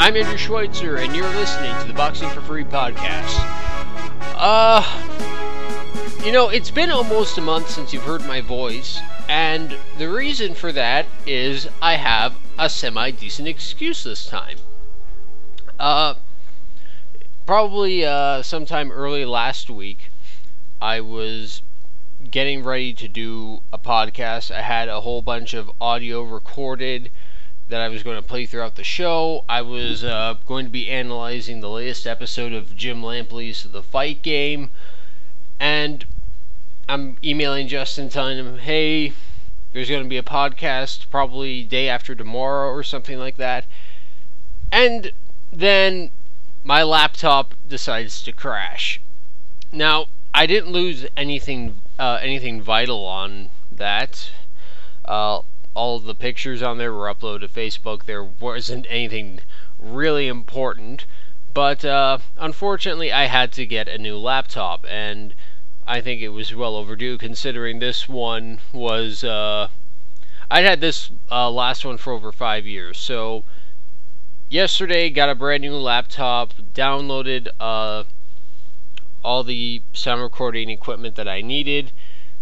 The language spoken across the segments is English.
I'm Andrew Schweitzer, and you're listening to the Boxing for Free podcast. Uh, you know, it's been almost a month since you've heard my voice, and the reason for that is I have a semi decent excuse this time. Uh, probably uh, sometime early last week, I was getting ready to do a podcast. I had a whole bunch of audio recorded that I was going to play throughout the show. I was uh, going to be analyzing the latest episode of Jim Lampley's The Fight Game, and I'm emailing Justin telling him, hey, there's going to be a podcast probably day after tomorrow or something like that. And then my laptop decides to crash. Now, I didn't lose anything uh, anything vital on that. Uh, all the pictures on there were uploaded to Facebook. There wasn't anything really important, but uh, unfortunately, I had to get a new laptop, and I think it was well overdue considering this one was. Uh, I'd had this uh, last one for over five years, so yesterday got a brand new laptop, downloaded uh, all the sound recording equipment that I needed,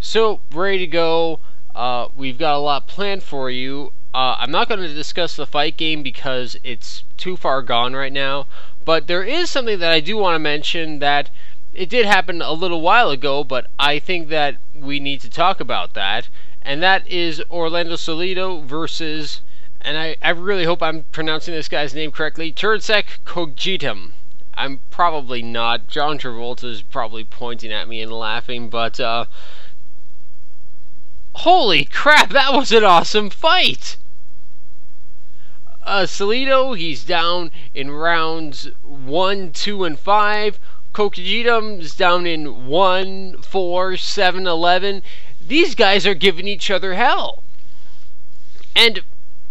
so ready to go. Uh, we've got a lot planned for you. Uh, I'm not going to discuss the fight game because it's too far gone right now, but there is something that I do want to mention that it did happen a little while ago, but I think that we need to talk about that, and that is Orlando Salido versus, and I, I really hope I'm pronouncing this guy's name correctly, Terdsak Kokietgym. I'm probably not. John Travolta is probably pointing at me and laughing, but uh, Holy crap, that was an awesome fight! Uh, Salido, he's down in rounds 1, 2, and 5. Kokietgym's down in 1, 4, 7, 11. These guys are giving each other hell. And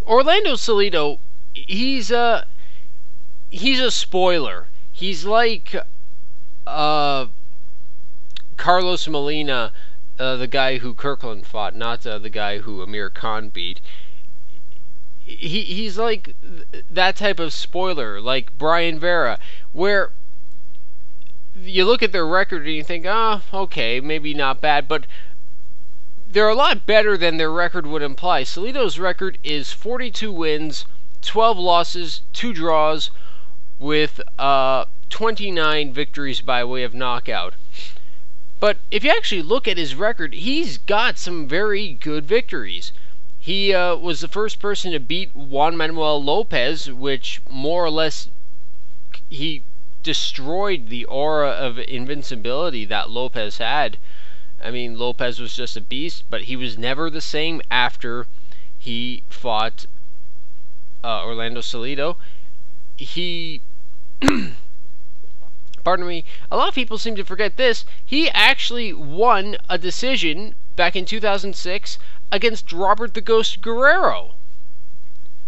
Orlando Salido, he's a he's a spoiler. He's like uh, Carlos Molina uh, the guy who Kirkland fought, not uh, the guy who Amir Khan beat. He he's like th- that type of spoiler, like Brian Vera, where you look at their record and you think, ah, oh, okay, maybe not bad, but they're a lot better than their record would imply. Salido's record is 42 wins, 12 losses, 2 draws, with uh, 29 victories by way of knockout. But if you actually look at his record, he's got some very good victories. He uh, was the first person to beat Juan Manuel Lopez, which more or less he destroyed the aura of invincibility that Lopez had. I mean, Lopez was just a beast, but he was never the same after he fought uh, Orlando Salido. He pardon me, a lot of people seem to forget this. He actually won a decision back in 2006 against Robert the Ghost Guerrero.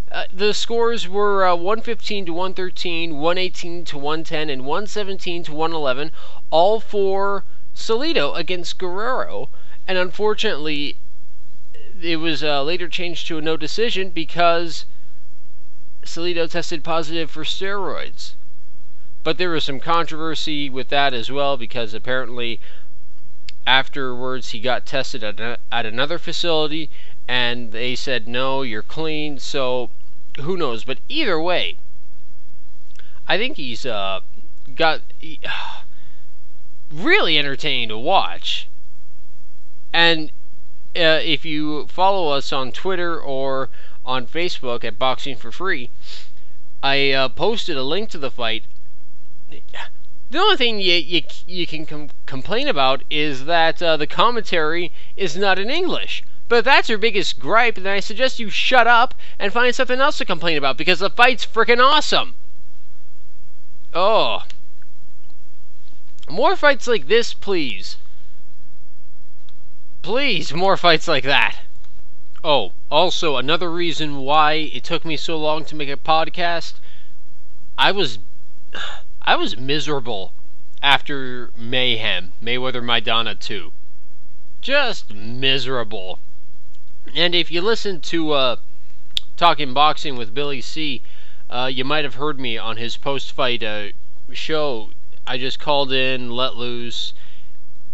Uh, the scores were uh, 115 to 113, 118 to 110, and 117 to 111, all for Salido against Guerrero. And unfortunately, it was uh, later changed to a no decision because Salido tested positive for steroids. But there was some controversy with that as well because apparently afterwards he got tested at, a, at another facility and they said, no, you're clean. So who knows? But either way, I think he's uh, got he, uh, really entertaining to watch. And uh, if you follow us on Twitter or on Facebook at Boxing for Free, I uh, posted a link to the fight the only thing you you, you can com- complain about is that uh, the commentary is not in English. But if that's your biggest gripe, then I suggest you shut up and find something else to complain about because the fight's freaking awesome. Oh. More fights like this, please. Please, more fights like that. Oh, also, another reason why it took me so long to make a podcast, I was I was miserable after Mayhem, Mayweather Maidana 2. Just miserable. And if you listen to uh, Talking Boxing with Billy C, Uh, you might have heard me on his post-fight uh, show. I just called in, let loose.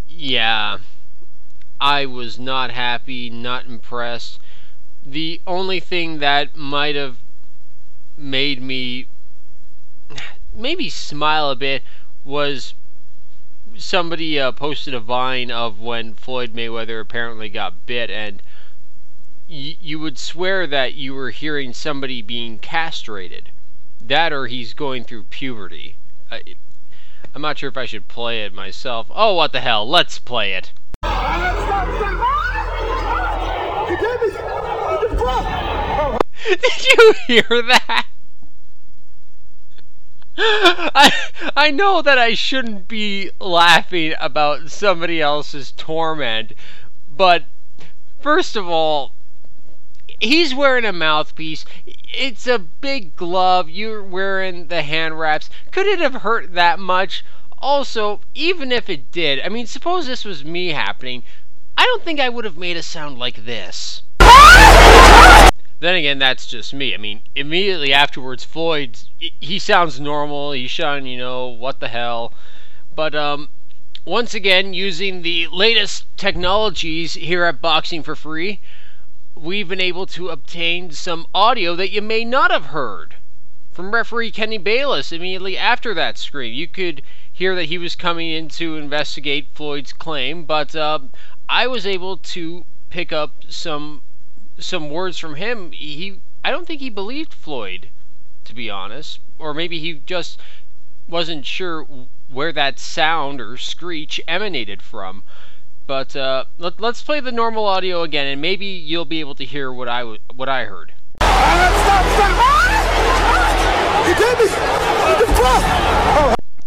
Yeah, I was not happy, not impressed. The only thing that might have made me maybe smile a bit was somebody uh, posted a vine of when Floyd Mayweather apparently got bit, and y- you would swear that you were hearing somebody being castrated. That or he's going through puberty. I, I'm not sure if I should play it myself. Oh, what the hell? Let's play it. Did you hear that? I I know that I shouldn't be laughing about somebody else's torment, but first of all, he's wearing a mouthpiece. It's a big glove. You're wearing the hand wraps. Could it have hurt that much? Also, even if it did, I mean, suppose this was me happening. I don't think I would have made a sound like this. Then again, that's just me. I mean, immediately afterwards, Floyd, he sounds normal. He's shouting, you know, what the hell. But, um, once again, using the latest technologies here at Boxing for Free, we've been able to obtain some audio that you may not have heard from referee Kenny Bayless immediately after that scream. You could hear that he was coming in to investigate Floyd's claim, but uh, I was able to pick up some some words from him. He I don't think he believed Floyd, to be honest, or maybe he just wasn't sure where that sound or screech emanated from. But uh, let, us play the normal audio again, and maybe you'll be able to hear what I what I heard.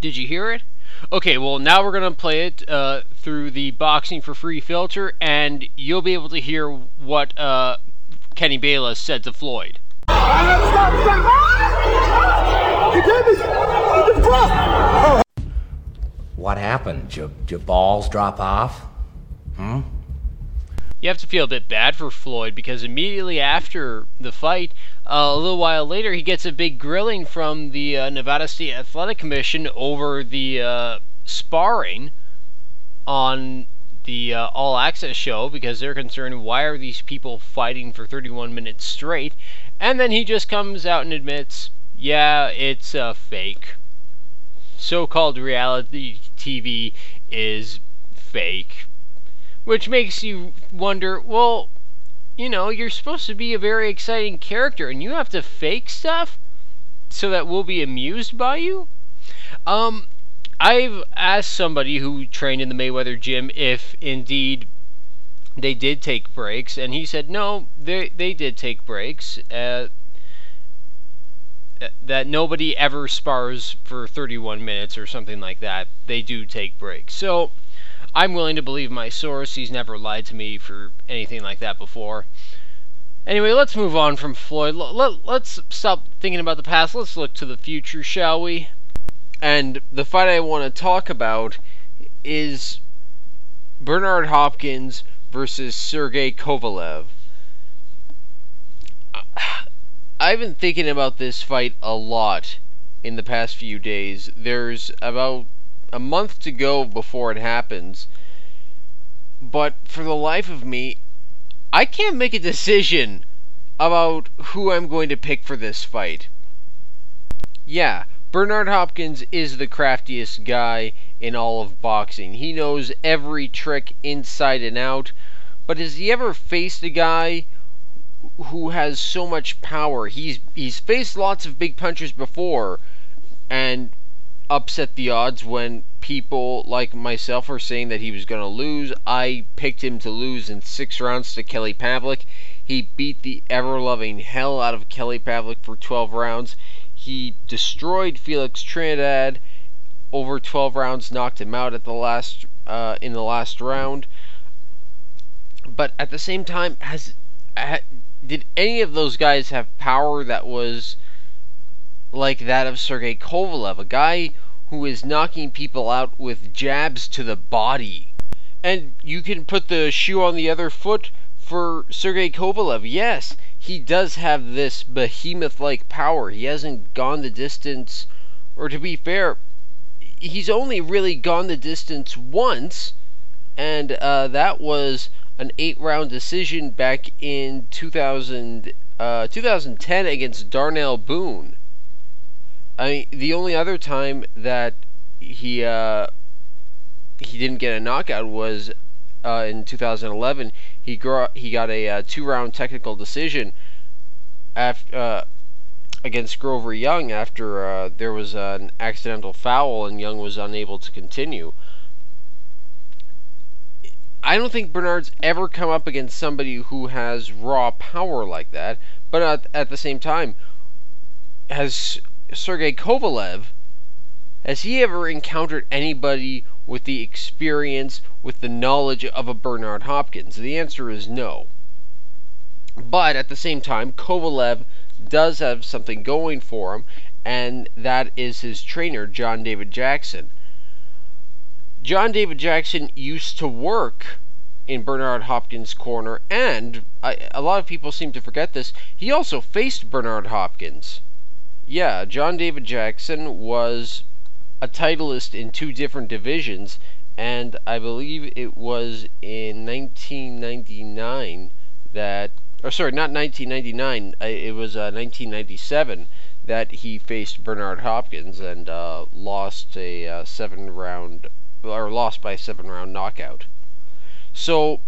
Did you hear it? Okay, well now we're gonna play it uh, through the boxing for free filter, and you'll be able to hear what uh, Kenny Bayless said to Floyd. What happened? Did your balls drop off? Hmm? You have to feel a bit bad for Floyd because immediately after the fight, uh, a little while later, he gets a big grilling from the uh, Nevada State Athletic Commission over the uh, sparring on the uh, All Access show because they're concerned why are these people fighting for 31 minutes straight? And then he just comes out and admits, yeah, it's a fake. So called reality TV is fake. Which makes you wonder well, you know, you're supposed to be a very exciting character and you have to fake stuff so that we'll be amused by you? Um, I've asked somebody who trained in the Mayweather gym if indeed they did take breaks, and he said no, they they did take breaks. Uh, that nobody ever spars for 31 minutes or something like that. They do take breaks. So I'm willing to believe my source. He's never lied to me for anything like that before. Anyway, let's move on from Floyd. Let, us stop thinking about the past. Let's look to the future, shall we? And the fight I want to talk about is Bernard Hopkins versus Sergey Kovalev. I've been thinking about this fight a lot in the past few days. There's about a month to go before it happens. But for the life of me, I can't make a decision about who I'm going to pick for this fight. Yeah, Bernard Hopkins is the craftiest guy in all of boxing. He knows every trick inside and out. But has he ever faced a guy who has so much power? He's he's faced lots of big punchers before and upset the odds when people like myself are saying that he was going to lose. I picked him to lose in 6 rounds to Kelly Pavlik. He beat the ever loving hell out of Kelly Pavlik for 12 rounds. He destroyed Felix Trinidad over 12 rounds, knocked him out at the last uh, in the last round. But at the same time, has did any of those guys have power that was like that of Sergey Kovalev, a guy who is knocking people out with jabs to the body? And you can put the shoe on the other foot for Sergey Kovalev. Yes, he does have this behemoth like power. He hasn't gone the distance, or to be fair, he's only really gone the distance once, and uh, that was an eight round decision back in 2000, uh, 2010 against Darnell Boone. I mean, the only other time that he uh, he didn't get a knockout was uh, in 2011. He gr- he got a uh, two round technical decision after uh, against Grover Young after uh, there was an accidental foul and Young was unable to continue. I don't think Bernard's ever come up against somebody who has raw power like that, but at, at the same time, has Sergey Kovalev, has he ever encountered anybody with the experience, with the knowledge of a Bernard Hopkins? The answer is no. But at the same time, Kovalev does have something going for him, and that is his trainer, John David Jackson. John David Jackson used to work in Bernard Hopkins' corner, and I, a lot of people seem to forget this. He also faced Bernard Hopkins. Yeah, John David Jackson was a titleist in two different divisions, and I believe it was in 1999 that, or sorry, not 1999, it was uh, 1997 that he faced Bernard Hopkins and uh, lost a uh, seven round, or lost by seven round knockout. So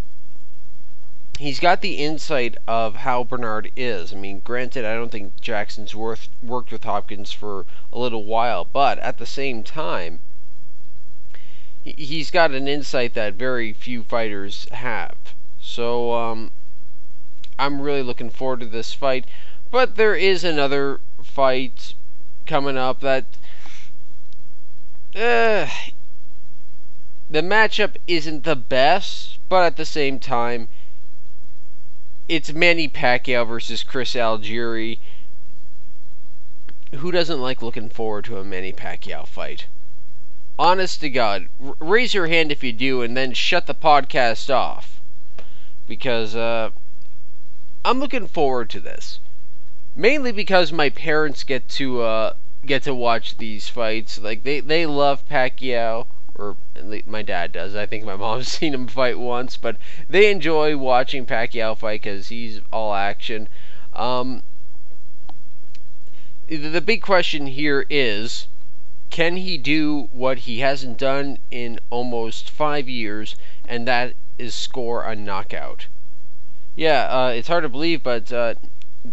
he's got the insight of how Bernard is. I mean, granted, I don't think Jackson's worth, worked with Hopkins for a little while, but at the same time, he's got an insight that very few fighters have. So, um, I'm really looking forward to this fight. But there is another fight coming up that. Uh, the matchup isn't the best, but at the same time, it's Manny Pacquiao versus Chris Algieri. Who doesn't like looking forward to a Manny Pacquiao fight? Honest to God, r- raise your hand if you do, and then shut the podcast off. Because uh, I'm looking forward to this. Mainly because my parents get to uh, get to watch these fights. Like they they love Pacquiao or my dad does. I think my mom's seen him fight once, but they enjoy watching Pacquiao fight because he's all action. Um, the big question here is can he do what he hasn't done in almost five years, and that is score a knockout? Yeah, uh, it's hard to believe, but uh,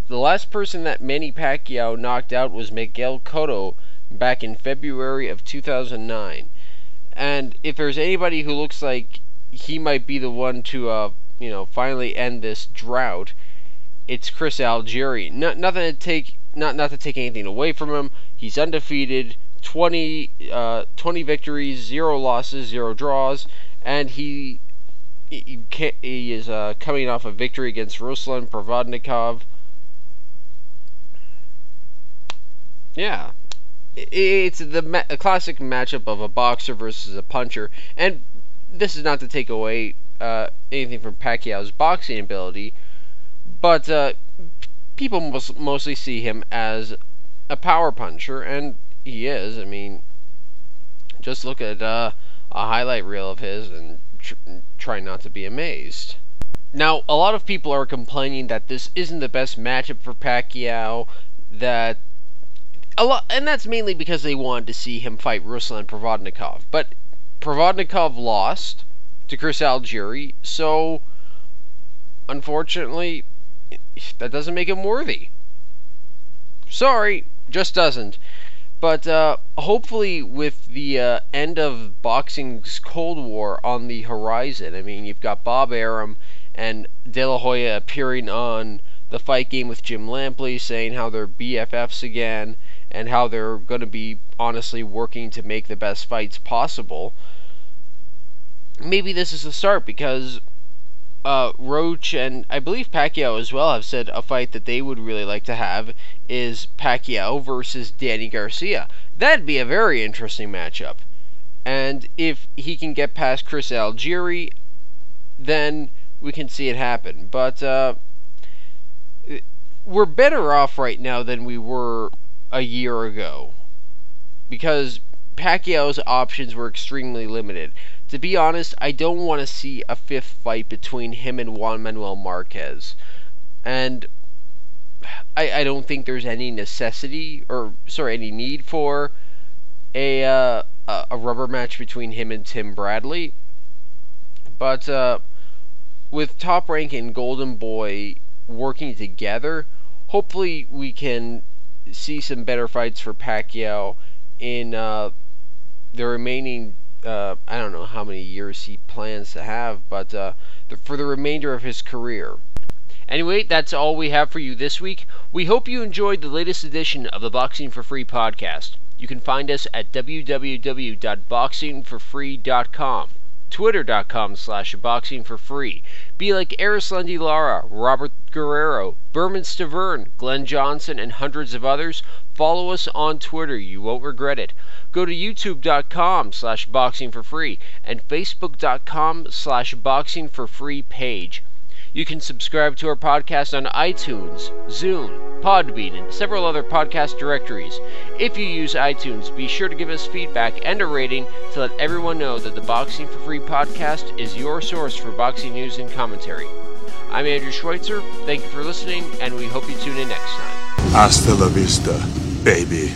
the last person that Manny Pacquiao knocked out was Miguel Cotto back in February of 2009. And if there's anybody who looks like he might be the one to, uh, you know, finally end this drought, it's Chris Algieri. Not nothing to take, not not to take anything away from him. He's undefeated, 20, uh, 20 victories, zero losses, zero draws, and he he, he is uh, coming off a victory against Ruslan Provodnikov. Yeah, it's the ma- classic matchup of a boxer versus a puncher, and this is not to take away uh, anything from Pacquiao's boxing ability, but uh, people most, mostly see him as a power puncher, and he is. I mean, just look at uh, a highlight reel of his and tr- try not to be amazed. Now, a lot of people are complaining that this isn't the best matchup for Pacquiao, that a lot, and that's mainly because they wanted to see him fight Ruslan Provodnikov. But Provodnikov lost to Chris Algieri, so unfortunately, that doesn't make him worthy. Sorry, just doesn't. But uh, hopefully, with the uh, end of boxing's Cold War on the horizon, I mean, you've got Bob Arum and De La Hoya appearing on the fight game with Jim Lampley, saying how they're BFFs again and how they're going to be honestly working to make the best fights possible. Maybe this is the start because uh, Roach and I believe Pacquiao as well have said a fight that they would really like to have is Pacquiao versus Danny Garcia. That'd be a very interesting matchup. And if he can get past Chris Algieri, then we can see it happen. But uh, we're better off right now than we were a year ago because Pacquiao's options were extremely limited. To be honest, I don't want to see a fifth fight between him and Juan Manuel Marquez. And I, I don't think there's any necessity or sorry any need for a uh, a rubber match between him and Tim Bradley. But uh, with Top Rank and Golden Boy working together, hopefully we can see some better fights for Pacquiao in uh, the remaining. Uh, I don't know how many years he plans to have, but uh, the, for the remainder of his career. Anyway, that's all we have for you this week. We hope you enjoyed the latest edition of the Boxing for Free podcast. You can find us at www.boxingforfree.com, twitter.com slash boxingforfree. Be like Erislandy Lara, Robert Guerrero, Bermane Stiverne, Glenn Johnson, and hundreds of others. Follow us on Twitter. You won't regret it. Go to youtube.com slash boxingforfree and facebook.com slash boxingforfree page. You can subscribe to our podcast on iTunes, Zune, Podbean, and several other podcast directories. If you use iTunes, be sure to give us feedback and a rating to let everyone know that the Boxing for Free podcast is your source for boxing news and commentary. I'm Andrew Schweitzer. Thank you for listening, and we hope you tune in next time. Hasta la vista, baby.